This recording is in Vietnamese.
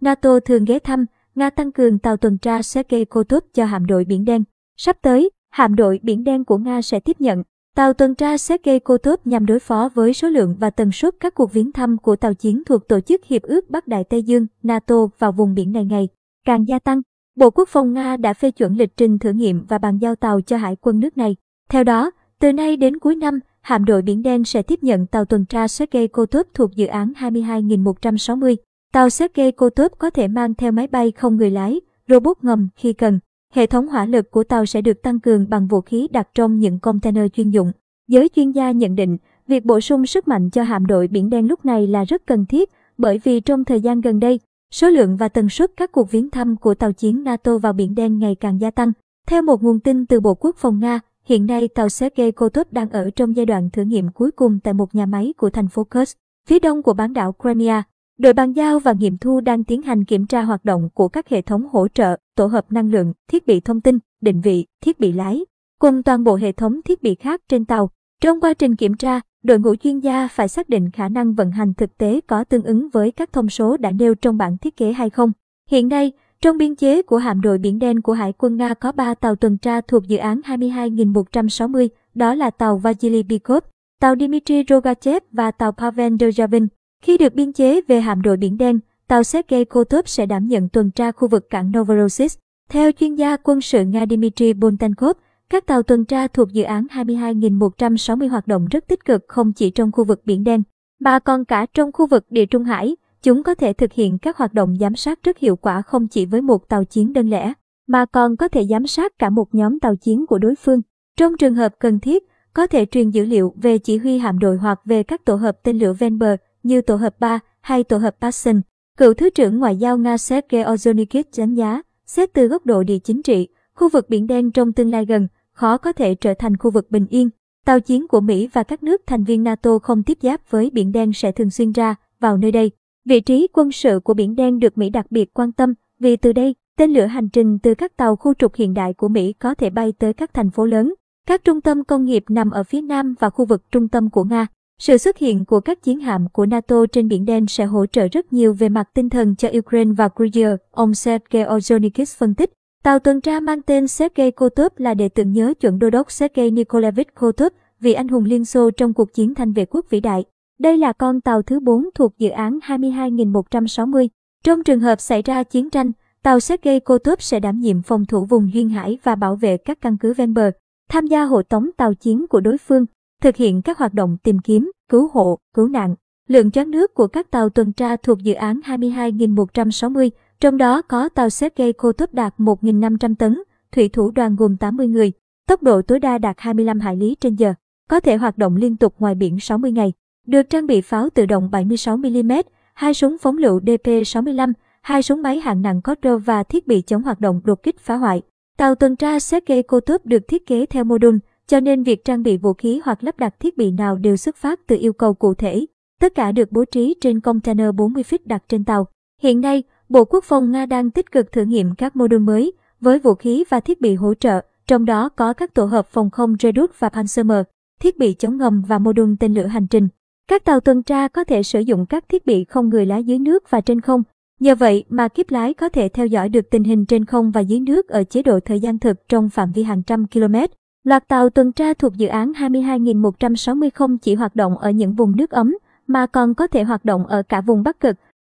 NATO thường ghé thăm, Nga tăng cường tàu tuần tra Sergei Kotov cho hạm đội Biển Đen. Sắp tới, hạm đội Biển Đen của Nga sẽ tiếp nhận tàu tuần tra Sergei Kotov nhằm đối phó với số lượng và tần suất các cuộc viếng thăm của tàu chiến thuộc Tổ chức Hiệp ước Bắc Đại Tây Dương NATO vào vùng biển này ngày càng gia tăng. Bộ Quốc phòng Nga đã phê chuẩn lịch trình thử nghiệm và bàn giao tàu cho hải quân nước này. Theo đó, từ nay đến cuối năm, hạm đội Biển Đen sẽ tiếp nhận tàu tuần tra Sergei Kotov thuộc dự án 22.160. Tàu Sergei Kotov có thể mang theo máy bay không người lái, robot ngầm khi cần. Hệ thống hỏa lực của tàu sẽ được tăng cường bằng vũ khí đặt trong những container chuyên dụng. Giới chuyên gia nhận định, việc bổ sung sức mạnh cho hạm đội Biển Đen lúc này là rất cần thiết, bởi vì trong thời gian gần đây, số lượng và tần suất các cuộc viếng thăm của tàu chiến NATO vào Biển Đen ngày càng gia tăng. Theo một nguồn tin từ Bộ Quốc phòng Nga, hiện nay tàu Sergei Kotov đang ở trong giai đoạn thử nghiệm cuối cùng tại một nhà máy của thành phố Kursk, phía đông của bán đảo Crimea. Đội bàn giao và nghiệm thu đang tiến hành kiểm tra hoạt động của các hệ thống hỗ trợ, tổ hợp năng lượng, thiết bị thông tin, định vị, thiết bị lái, cùng toàn bộ hệ thống thiết bị khác trên tàu. Trong quá trình kiểm tra, đội ngũ chuyên gia phải xác định khả năng vận hành thực tế có tương ứng với các thông số đã nêu trong bản thiết kế hay không. Hiện nay, trong biên chế của hạm đội Biển Đen của Hải quân Nga có 3 tàu tuần tra thuộc dự án 22.160, đó là tàu Vasily Bikov, tàu Dmitry Rogachev và tàu Pavel Dojavin. Khi được biên chế về hạm đội Biển Đen, tàu Sergei Kotov sẽ đảm nhận tuần tra khu vực cảng Novorossiysk. Theo chuyên gia quân sự Nga Dmitry Boltankov, các tàu tuần tra thuộc dự án 22.160 hoạt động rất tích cực không chỉ trong khu vực Biển Đen, mà còn cả trong khu vực Địa Trung Hải. Chúng có thể thực hiện các hoạt động giám sát rất hiệu quả không chỉ với một tàu chiến đơn lẻ, mà còn có thể giám sát cả một nhóm tàu chiến của đối phương. Trong trường hợp cần thiết, có thể truyền dữ liệu về chỉ huy hạm đội hoặc về các tổ hợp tên lửa ven bờ như tổ hợp 3 hay tổ hợp Passion. Cựu Thứ trưởng Ngoại giao Nga Sergei Ozonikis đánh giá, xét từ góc độ địa chính trị, khu vực Biển Đen trong tương lai gần khó có thể trở thành khu vực bình yên. Tàu chiến của Mỹ và các nước thành viên NATO không tiếp giáp với Biển Đen sẽ thường xuyên ra vào nơi đây. Vị trí quân sự của Biển Đen được Mỹ đặc biệt quan tâm vì từ đây, tên lửa hành trình từ các tàu khu trục hiện đại của Mỹ có thể bay tới các thành phố lớn. Các trung tâm công nghiệp nằm ở phía nam và khu vực trung tâm của Nga. Sự xuất hiện của các chiến hạm của NATO trên Biển Đen sẽ hỗ trợ rất nhiều về mặt tinh thần cho Ukraine và Georgia, ông Sergei Ozonikis phân tích. Tàu tuần tra mang tên Sergei Kotov là để tưởng nhớ chuẩn đô đốc Sergei Nikolaevich Kotov, vị anh hùng Liên Xô trong cuộc chiến thanh vệ quốc vĩ đại. Đây là con tàu thứ 4 thuộc dự án 22.160. Trong trường hợp xảy ra chiến tranh, tàu Sergei Kotov sẽ đảm nhiệm phòng thủ vùng duyên hải và bảo vệ các căn cứ ven bờ, tham gia hộ tống tàu chiến của đối phương, thực hiện các hoạt động tìm kiếm, cứu hộ, cứu nạn. Lượng choán nước của các tàu tuần tra thuộc dự án 22.160, trong đó có tàu Sergei Kotov đạt 1.500 tấn, thủy thủ đoàn gồm 80 người, tốc độ tối đa đạt 25 hải lý trên giờ, có thể hoạt động liên tục ngoài biển 60 ngày. Được trang bị pháo tự động 76mm, hai súng phóng lựu DP-65, hai súng máy hạng nặng Codro và thiết bị chống hoạt động đột kích phá hoại. Tàu tuần tra Sergei Kotov được thiết kế theo mô đun, cho nên việc trang bị vũ khí hoặc lắp đặt thiết bị nào đều xuất phát từ yêu cầu cụ thể. Tất cả được bố trí trên container 40 feet đặt trên tàu. Hiện nay, Bộ Quốc phòng Nga đang tích cực thử nghiệm các mô đun mới với vũ khí và thiết bị hỗ trợ, trong đó có các tổ hợp phòng không Redut và Panzer thiết bị chống ngầm và mô đun tên lửa hành trình. Các tàu tuần tra có thể sử dụng các thiết bị không người lái dưới nước và trên không. Nhờ vậy mà kiếp lái có thể theo dõi được tình hình trên không và dưới nước ở chế độ thời gian thực trong phạm vi hàng trăm km. Loạt tàu tuần tra thuộc dự án 22.160 không chỉ hoạt động ở những vùng nước ấm, mà còn có thể hoạt động ở cả vùng Bắc Cực,